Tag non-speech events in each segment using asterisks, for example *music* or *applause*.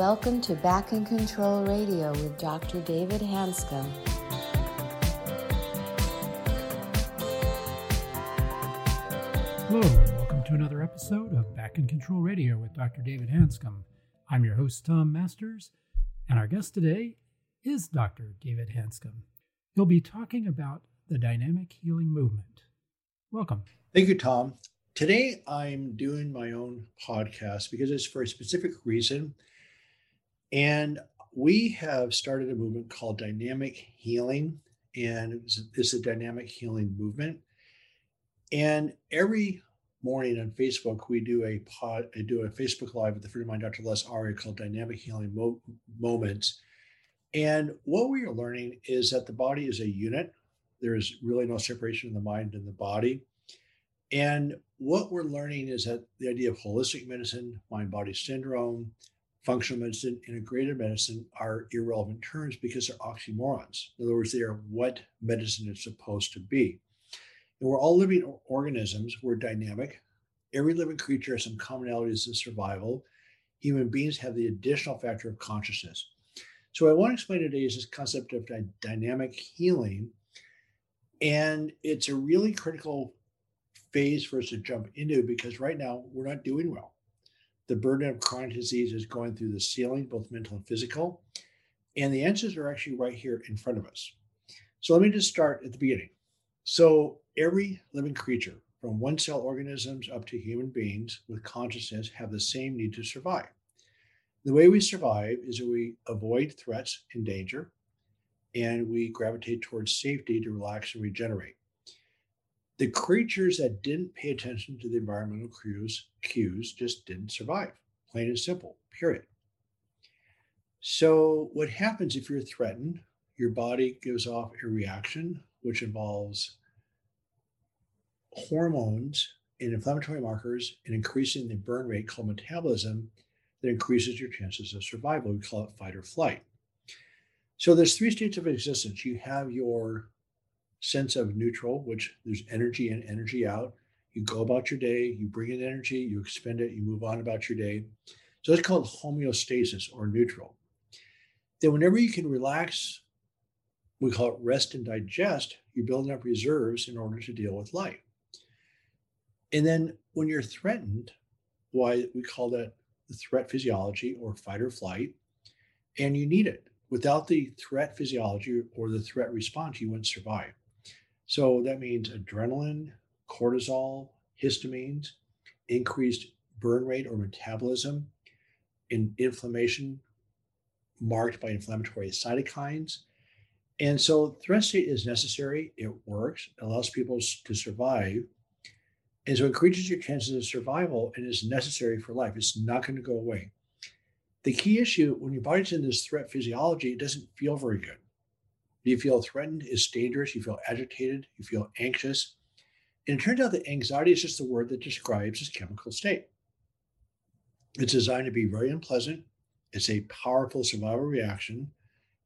welcome to Back in Control Radio with Dr. David Hanscom. Hello, and welcome to another episode of Back in Control Radio with Dr. David Hanscom. I'm your host, Tom Masters, and our guest today is Dr. David Hanscom. He'll be talking about the dynamic healing movement. Welcome. Thank you, Tom. Today, I'm doing my own podcast because it's for a specific reason. And we have started a movement called Dynamic Healing, and it's, a dynamic healing movement. And every morning on Facebook, we do a pod, I do a Facebook Live with the Freedom Mind Dr. Les Aria called Dynamic Healing Mo- Moments. And what we are learning is that the body is a unit. There is really no separation in the mind and the body. And what we're learning is that the idea of holistic medicine, mind body syndrome, functional medicine, integrated medicine are irrelevant terms because they're oxymorons. In other words, they are what medicine is supposed to be. And we're all living organisms, we're dynamic. Every living creature has some commonalities in survival. Human beings have the additional factor of consciousness. So, what I want to explain today is this concept of dynamic healing. And it's a really critical phase for us to jump into because right now we're not doing well. The burden of chronic disease is going through the ceiling, both mental and physical. And the answers are actually right here in front of us. So let me just start at the beginning. So every living creature, from one cell organisms up to human beings with consciousness, have the same need to survive. The way we survive is that we avoid threats and danger, and we gravitate towards safety to relax and regenerate. The creatures that didn't pay attention to the environmental cues, cues just didn't survive, plain and simple, period. So, what happens if you're threatened? Your body gives off a reaction which involves hormones and inflammatory markers and increasing the burn rate called metabolism that increases your chances of survival. We call it fight or flight. So there's three states of existence. You have your sense of neutral, which there's energy in, energy out. You go about your day, you bring in energy, you expend it, you move on about your day. So it's called homeostasis or neutral. Then, whenever you can relax, we call it rest and digest, you're building up reserves in order to deal with life. And then, when you're threatened, why we call that the threat physiology or fight or flight, and you need it. Without the threat physiology or the threat response, you wouldn't survive. So that means adrenaline, cortisol, histamines, increased burn rate or metabolism, in inflammation marked by inflammatory cytokines. And so threat state is necessary. It works. It allows people to survive. And so it increases your chances of survival and is necessary for life. It's not going to go away. The key issue when your body's in this threat physiology, it doesn't feel very good. You feel threatened, it's dangerous, you feel agitated, you feel anxious. And it turns out that anxiety is just the word that describes this chemical state. It's designed to be very unpleasant. It's a powerful survival reaction.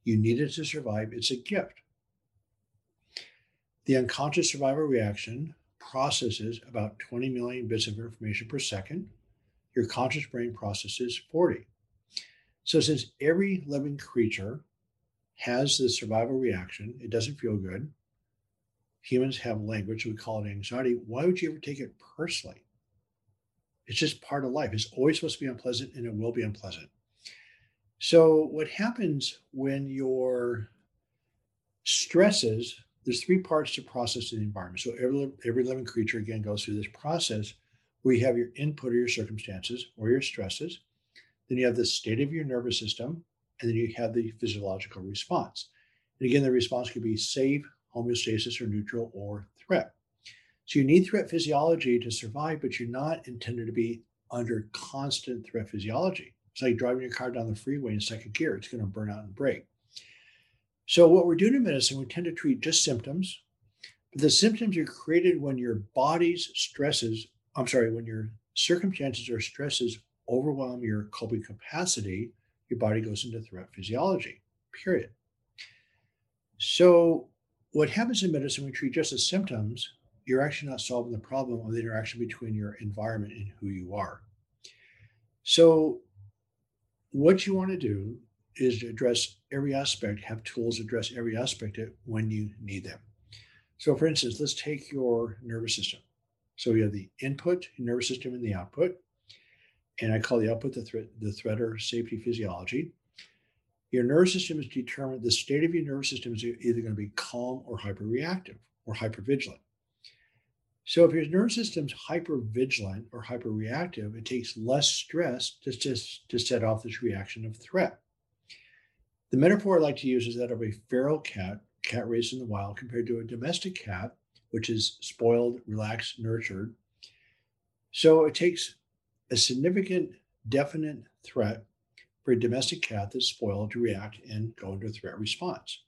You need it to survive. It's a gift. The unconscious survival reaction processes about 20 million bits of information per second. Your conscious brain processes 40. So, since every living creature has the survival reaction. It doesn't feel good. Humans have language, we call it anxiety. Why would you ever take it personally? It's just part of life. It's always supposed to be unpleasant and it will be unpleasant. So, what happens when your stresses, there's three parts to process in the environment. So, every, every living creature, again, goes through this process where you have your input or your circumstances or your stresses. Then you have the state of your nervous system, and then you have the physiological response. And again, the response could be safe, homeostasis, or neutral, or threat. So you need threat physiology to survive, but you're not intended to be under constant threat physiology. It's like driving your car down the freeway in second gear, it's going to burn out and break. So, what we're doing in medicine, we tend to treat just symptoms. But the symptoms are created when your body's stresses, I'm sorry, when your circumstances or stresses overwhelm your coping capacity your body goes into threat physiology, period. So, what happens in medicine, we treat just the symptoms, you're actually not solving the problem of the interaction between your environment and who you are. So, what you want to do is to address every aspect, have tools address every aspect when you need them. So, for instance, let's take your nervous system. So, you have the input, nervous system, and the output. And I call the output the threat, the threat or safety physiology. Your nervous system is determined, the state of your nervous system is either going to be calm or hyperreactive or hypervigilant. So if your nervous system's hypervigilant or hyperreactive, it takes less stress to, just to set off this reaction of threat. The metaphor I like to use is that of a feral cat, cat raised in the wild, compared to a domestic cat, which is spoiled, relaxed, nurtured. So it takes a significant, definite threat for a domestic cat that's spoiled to react and go into threat response.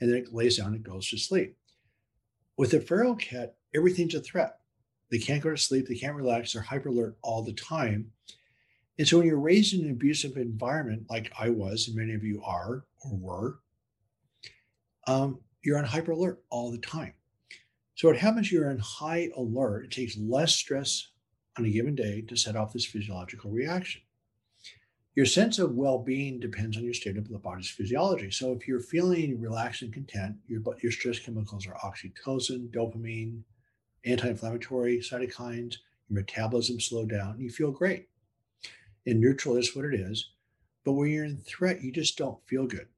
And then it lays down and goes to sleep. With a feral cat, everything's a threat. They can't go to sleep, they can't relax, they're hyper alert all the time. And so when you're raised in an abusive environment, like I was, and many of you are or were, um, you're on hyper alert all the time. So what happens, you're on high alert. It takes less stress on a given day to set off this physiological reaction. Your sense of well-being depends on your state of the body's physiology. So if you're feeling relaxed and content, your, your stress chemicals are oxytocin, dopamine, anti-inflammatory cytokines, your metabolism slow down, you feel great. And neutral is what it is. But when you're in threat, you just don't feel good.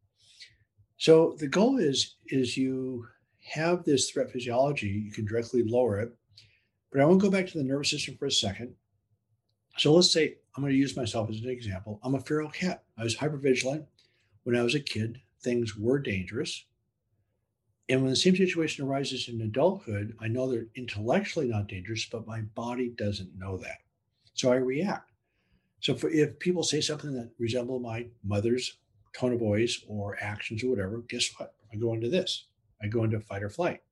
So the goal is is you have this threat physiology, you can directly lower it. But I want to go back to the nervous system for a second. So let's say I'm going to use myself as an example. I'm a feral cat. I was hypervigilant when I was a kid. Things were dangerous. And when the same situation arises in adulthood, I know they're intellectually not dangerous, but my body doesn't know that. So I react. So for, if people say something that resemble my mother's tone of voice or actions or whatever, guess what? I go into this. I go into fight or flight.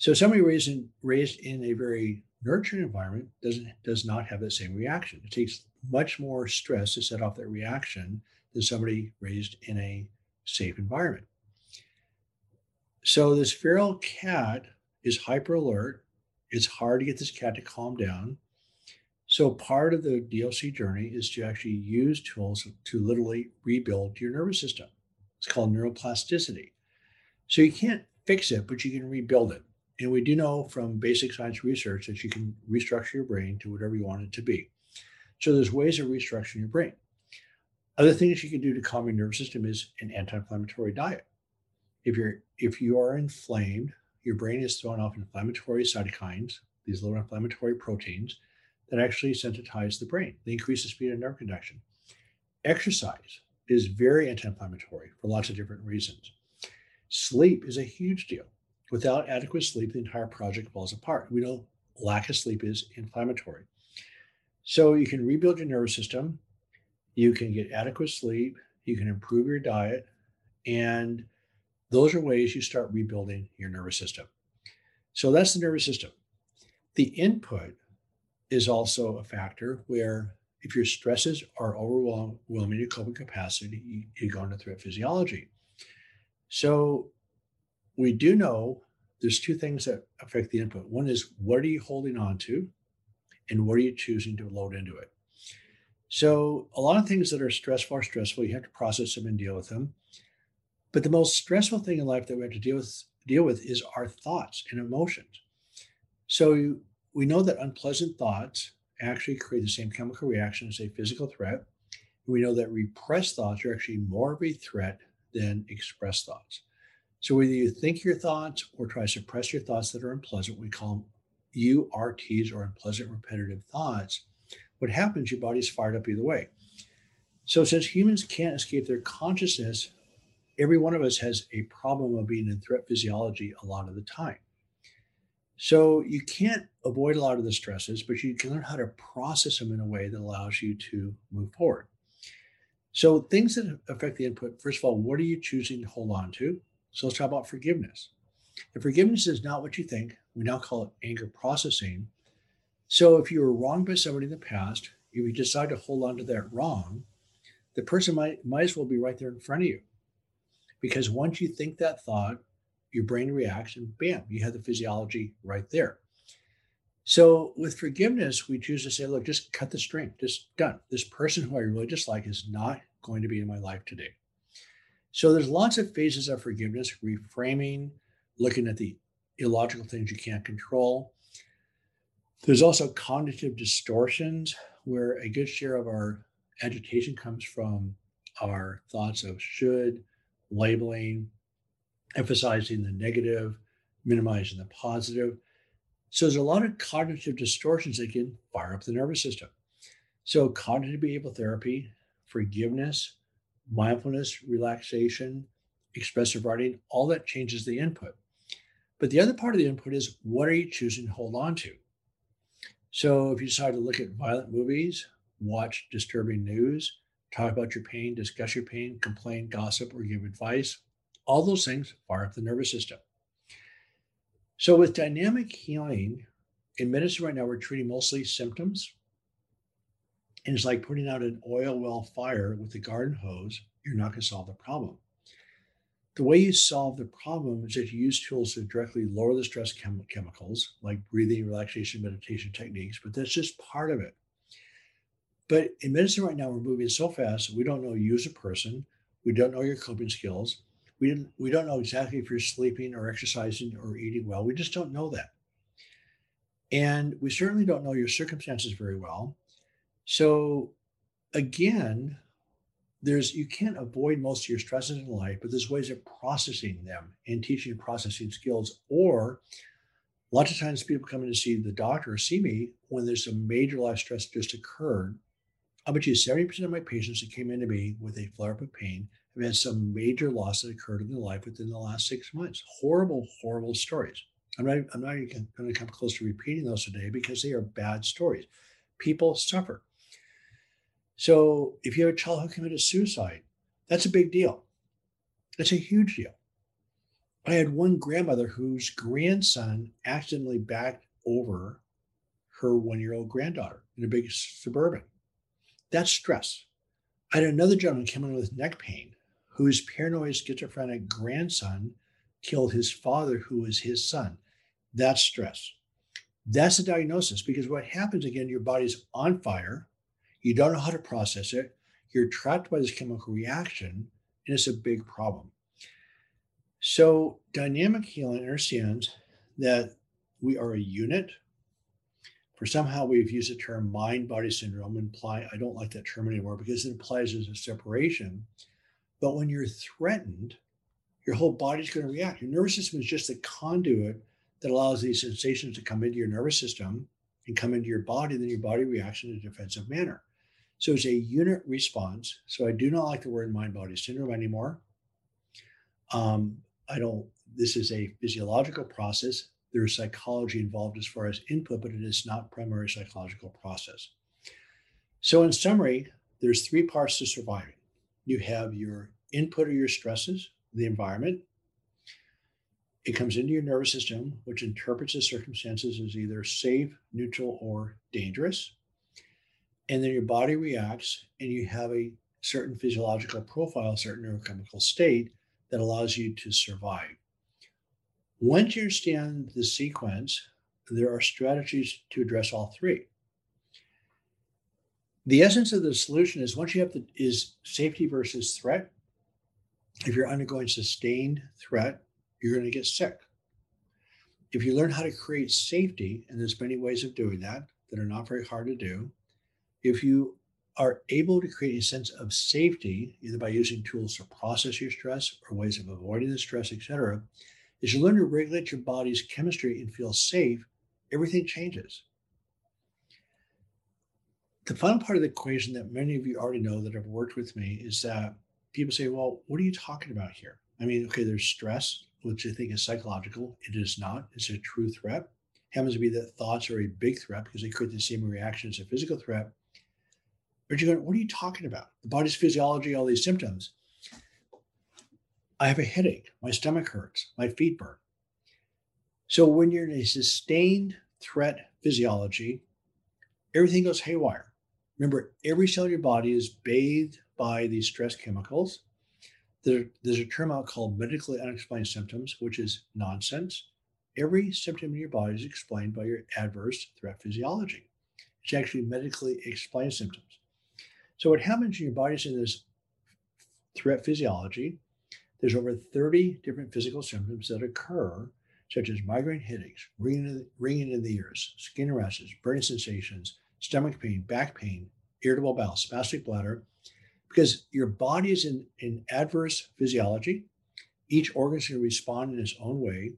So somebody raised in, raised in a very nurturing environment doesn't does not have that same reaction. It takes much more stress to set off that reaction than somebody raised in a safe environment. So this feral cat is hyper alert. It's hard to get this cat to calm down. So part of the DOC journey is to actually use tools to literally rebuild your nervous system. It's called neuroplasticity. So you can't fix it, but you can rebuild it. And we do know from basic science research that you can restructure your brain to whatever you want it to be. So there's ways of restructuring your brain. Other things you can do to calm your nervous system is an anti-inflammatory diet. If you're if you are inflamed, your brain is throwing off inflammatory cytokines, these low inflammatory proteins that actually sensitize the brain. They increase the speed of nerve conduction. Exercise is very anti-inflammatory for lots of different reasons. Sleep is a huge deal. Without adequate sleep, the entire project falls apart. We know lack of sleep is inflammatory. So you can rebuild your nervous system, you can get adequate sleep, you can improve your diet, and those are ways you start rebuilding your nervous system. So that's the nervous system. The input is also a factor where if your stresses are overwhelming your coping capacity, you, go into threat physiology. So we do know there's two things that affect the input. One is what are you holding on to, and what are you choosing to load into it? So a lot of things that are stressful are stressful. You have to process them and deal with them. But the most stressful thing in life that we have to deal with deal with is our thoughts and emotions. So we know that unpleasant thoughts actually create the same chemical reaction as a physical threat. We know that repressed thoughts are actually more of a threat than expressed thoughts. So whether you think your thoughts or try to suppress your thoughts that are unpleasant, we call them URTs or unpleasant repetitive thoughts. What happens, your body's fired up either way. So since humans can't escape their consciousness, every one of us has a problem of being in threat physiology a lot of the time. So you can't avoid a lot of the stresses, but you can learn how to process them in a way that allows you to move forward. So things that affect the input, first of all, what are you choosing to hold on to? So let's talk about forgiveness. If forgiveness is not what you think, we now call it anger processing. So if you were wronged by somebody in the past, if you decide to hold on to that wrong, the person might might as well be right there in front of you. Because once you think that thought, your brain reacts and bam, you have the physiology right there. So with forgiveness, we choose to say, look, just cut the string, just done. This person who I really dislike is not going to be in my life today. So there's lots of phases of forgiveness, reframing, looking at the illogical things you can't control. There's also cognitive distortions, where a good share of our agitation comes from our thoughts of should, labeling, emphasizing the negative, minimizing the positive. So there's a lot of cognitive distortions that can fire up the nervous system. So cognitive behavioral therapy, forgiveness, mindfulness, relaxation, expressive writing, all that changes the input. But the other part of the input is what are you choosing to hold on to? So if you decide to look at violent movies, watch disturbing news, talk about your pain, discuss your pain, complain, gossip, or give advice, all those things fire up the nervous system. So with dynamic healing, in medicine right now, we're treating mostly symptoms. And it's like putting out an oil well fire with a garden hose. You're not going to solve the problem. The way you solve the problem is that you use tools to directly lower the stress chem- chemicals, like breathing, relaxation, meditation techniques, but that's just part of it. But in medicine right now, we're moving so fast, we don't know you as a person. We don't know your coping skills. We, we don't know exactly if you're sleeping or exercising or eating well. We just don't know that. And we certainly don't know your circumstances very well. So, again, there's you can't avoid most of your stresses in life, but there's ways of processing them and teaching processing skills. Or lots of times people come in to see the doctor or see me when there's a major life stress just occurred. I bet you 70% of my patients that came in to me with a flare up of pain have had some major loss that occurred in their life within the last six months. Horrible, horrible stories. I'm not, I'm not even going to come close to repeating those today because they are bad stories. People suffer. So if you have a child who committed suicide, that's a big deal. That's a huge deal. I had one grandmother whose grandson accidentally backed over her one year old granddaughter in a big suburban. That's stress. I had another gentleman come in with neck pain whose paranoid schizophrenic grandson killed his father, who was his son. That's stress. That's a diagnosis because what happens again, your body's on fire you don't know how to process it. You're trapped by this chemical reaction, and it's a big problem. So, dynamic healing understands that we are a unit. For somehow we've used the term mind body syndrome, imply I don't like that term anymore because it implies there's a separation. But when you're threatened, your whole body's going to react. Your nervous system is just the conduit that allows these sensations to come into your nervous system and come into your body, then your body reacts in a defensive manner. So it's a unit response. So I do not like the word mind body syndrome anymore. Um, I don't, this is a physiological process. There's psychology involved as far as input, but it is not primary psychological process. So in summary, there's three parts to surviving. You have your input or your stresses, the environment. It comes into your nervous system, which interprets the circumstances as either safe, neutral, or dangerous and then your body reacts and you have a certain physiological profile, certain neurochemical state that allows you to survive. Once you understand the sequence, there are strategies to address all three. The essence of the solution is once you have the is safety versus threat. If you're undergoing sustained threat, you're going to get sick. If you learn how to create safety, and there's many ways of doing that that are not very hard to do, if you are able to create a sense of safety, either by using tools to process your stress or ways of avoiding the stress, etc., as you learn to regulate your body's chemistry and feel safe, everything changes. The final part of the equation that many of you already know that have worked with me is that people say, well, what are you talking about here? I mean, okay, there's stress, which I think is psychological. It is not, it's a true threat. It happens to be that thoughts are a big threat because they create the same reaction as a physical threat. But you're going, what are you talking about? The body's physiology, all these symptoms. I have a headache. My stomach hurts. My feet burn. So when you're in a sustained threat physiology, everything goes haywire. Remember, every cell in your body is bathed by these stress chemicals. There, there's a term out called medically unexplained symptoms, which is nonsense. every symptom in your body is explained by your adverse threat physiology. It's actually medically explained symptoms. So, what happens in your body's in this threat physiology? There's over 30 different physical symptoms that occur, such as migraine headaches, ringing, ringing in the ears, skin rashes, burning sensations, stomach pain, back pain, irritable bowel, spastic bladder, because your body is in, in adverse physiology. Each organ is going to respond in its own way.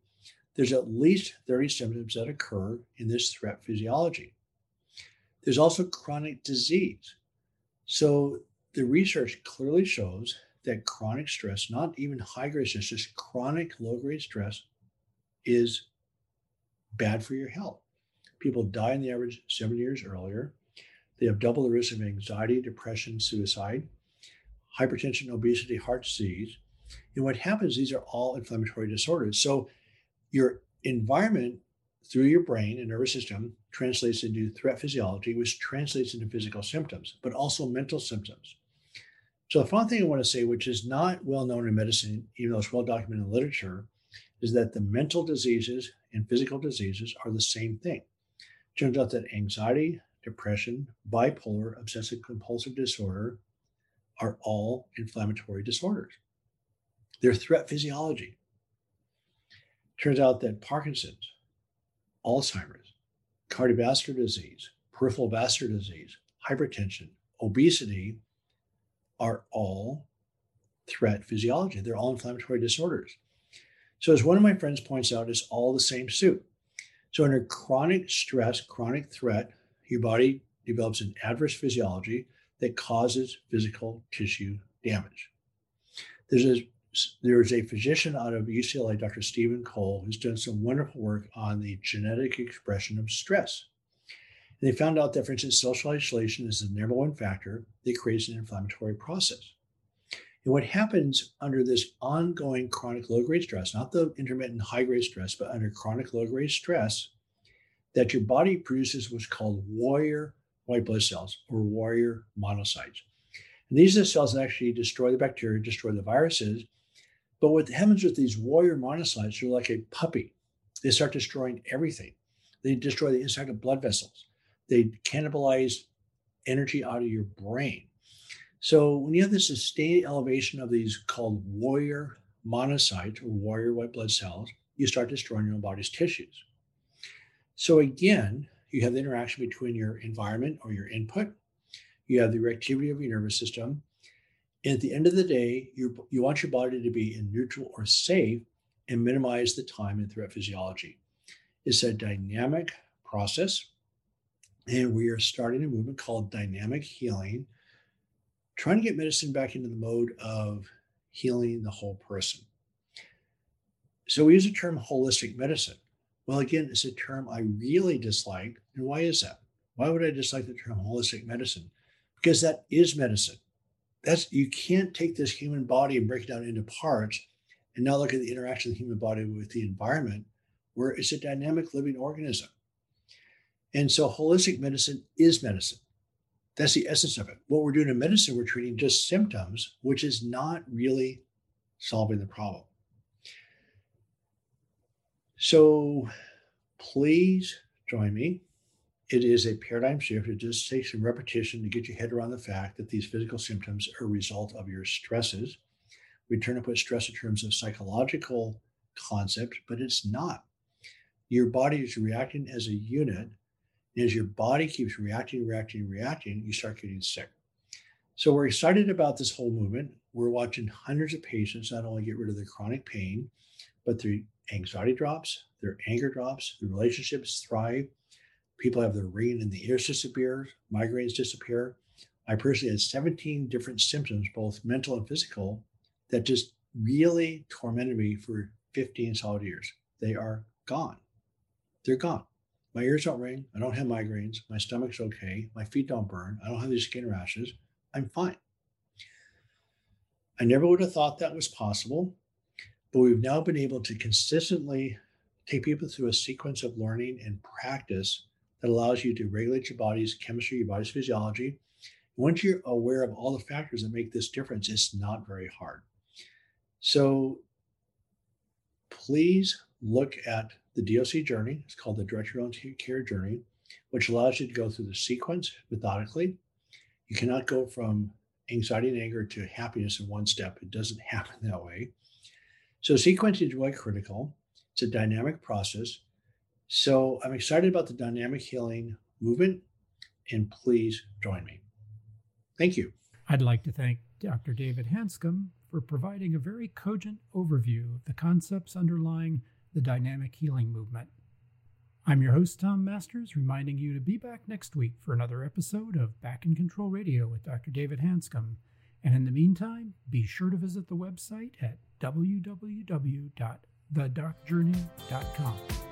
There's at least 30 symptoms that occur in this threat physiology. There's also chronic disease. So the research clearly shows that chronic stress, not even high grade stress, just chronic low grade stress, is bad for your health. People die on the average seven years earlier. They have double the risk of anxiety, depression, suicide, hypertension, obesity, heart disease. And what happens, these are all inflammatory disorders. So your environment through your brain and nervous system translates into threat physiology, which translates into physical symptoms, but also mental symptoms. So the final thing I want to say, which is not well known in medicine, even though it's well documented in literature, is that the mental diseases and physical diseases are the same thing. It turns out that anxiety, depression, bipolar, obsessive compulsive disorder are all inflammatory disorders. They're threat physiology. Turns out that Parkinson's, Alzheimer's, cardiovascular disease, peripheral vascular disease, hypertension, obesity are all threat physiology. They're all inflammatory disorders. So, as one of my friends points out, it's all the same soup. So, under chronic stress, chronic threat, your body develops an adverse physiology that causes physical tissue damage. There's a there's a physician out of UCLA, Dr. Stephen Cole, who's done some wonderful work on the genetic expression of stress. And they found out that, for instance, social isolation is the number one factor that creates an inflammatory process. And what happens under this ongoing chronic low grade stress, not the intermittent high grade stress, but under chronic low grade stress, that your body produces what's called warrior white blood cells or warrior monocytes. And these are the cells that actually destroy the bacteria, destroy the viruses, but what happens with these warrior monocytes, you're like a puppy. They start destroying everything. They destroy the inside of blood vessels. They cannibalize energy out of your brain. So when you have this sustained elevation of these called warrior monocytes or warrior white blood cells, you start destroying your own body's tissues. So again, you have the interaction between your environment or your input, you have the reactivity of your nervous system, at the end of the day, you, you want your body to be in neutral or safe and minimize the time and threat physiology. It's a dynamic process. And we are starting a movement called dynamic healing, trying to get medicine back into the mode of healing the whole person. So we use the term holistic medicine. Well, again, it's a term I really dislike. And why is that? Why would I dislike the term holistic medicine? Because that is medicine that's you can't take this human body and break it down into parts and now look at the interaction of the human body with the environment where it's a dynamic living organism. And so holistic medicine is medicine. That's the essence of it. What we're doing in medicine we're treating just symptoms which is not really solving the problem. So please join me it is a paradigm shift. It just takes some repetition to get your head around the fact that these physical symptoms are a result of your stresses. We turn to put stress in terms of psychological concept, but it's not. Your body is reacting as a unit. And as your body keeps reacting, reacting, reacting, you start getting sick. So we're excited about this whole movement. We're watching hundreds of patients not only get rid of their chronic pain, but their anxiety drops, their anger drops, their relationships thrive, People have their ringing in the ears disappear, migraines disappear. I personally had 17 different symptoms, both mental and physical, that just really tormented me for 15 solid years. They are gone. They're gone. My ears don't ring. I don't have migraines. My stomach's okay. My feet don't burn. I don't have these skin rashes. I'm fine. I never would have thought that was possible, but we've now been able to consistently take people through a sequence of learning and practice that allows you to regulate your body's chemistry, your body's physiology. Once you're aware of all the factors that make this difference, it's not very hard. So please look at the DOC journey. It's called the Direct Your Own Care Journey, which allows you to go through the sequence methodically. You cannot go from anxiety and anger to happiness in one step. It doesn't *laughs* happen that way. So, sequence is really critical. It's a dynamic process. So, I'm excited about the dynamic healing movement, and please join me. Thank you. I'd like to thank Dr. David Hanscom for providing a very cogent overview of the concepts underlying the dynamic healing movement. I'm your host, Tom Masters, reminding you to be back next week for another episode of Back in Control Radio with Dr. David Hanscom. And in the meantime, be sure to visit the website at www.thedocjourney.com.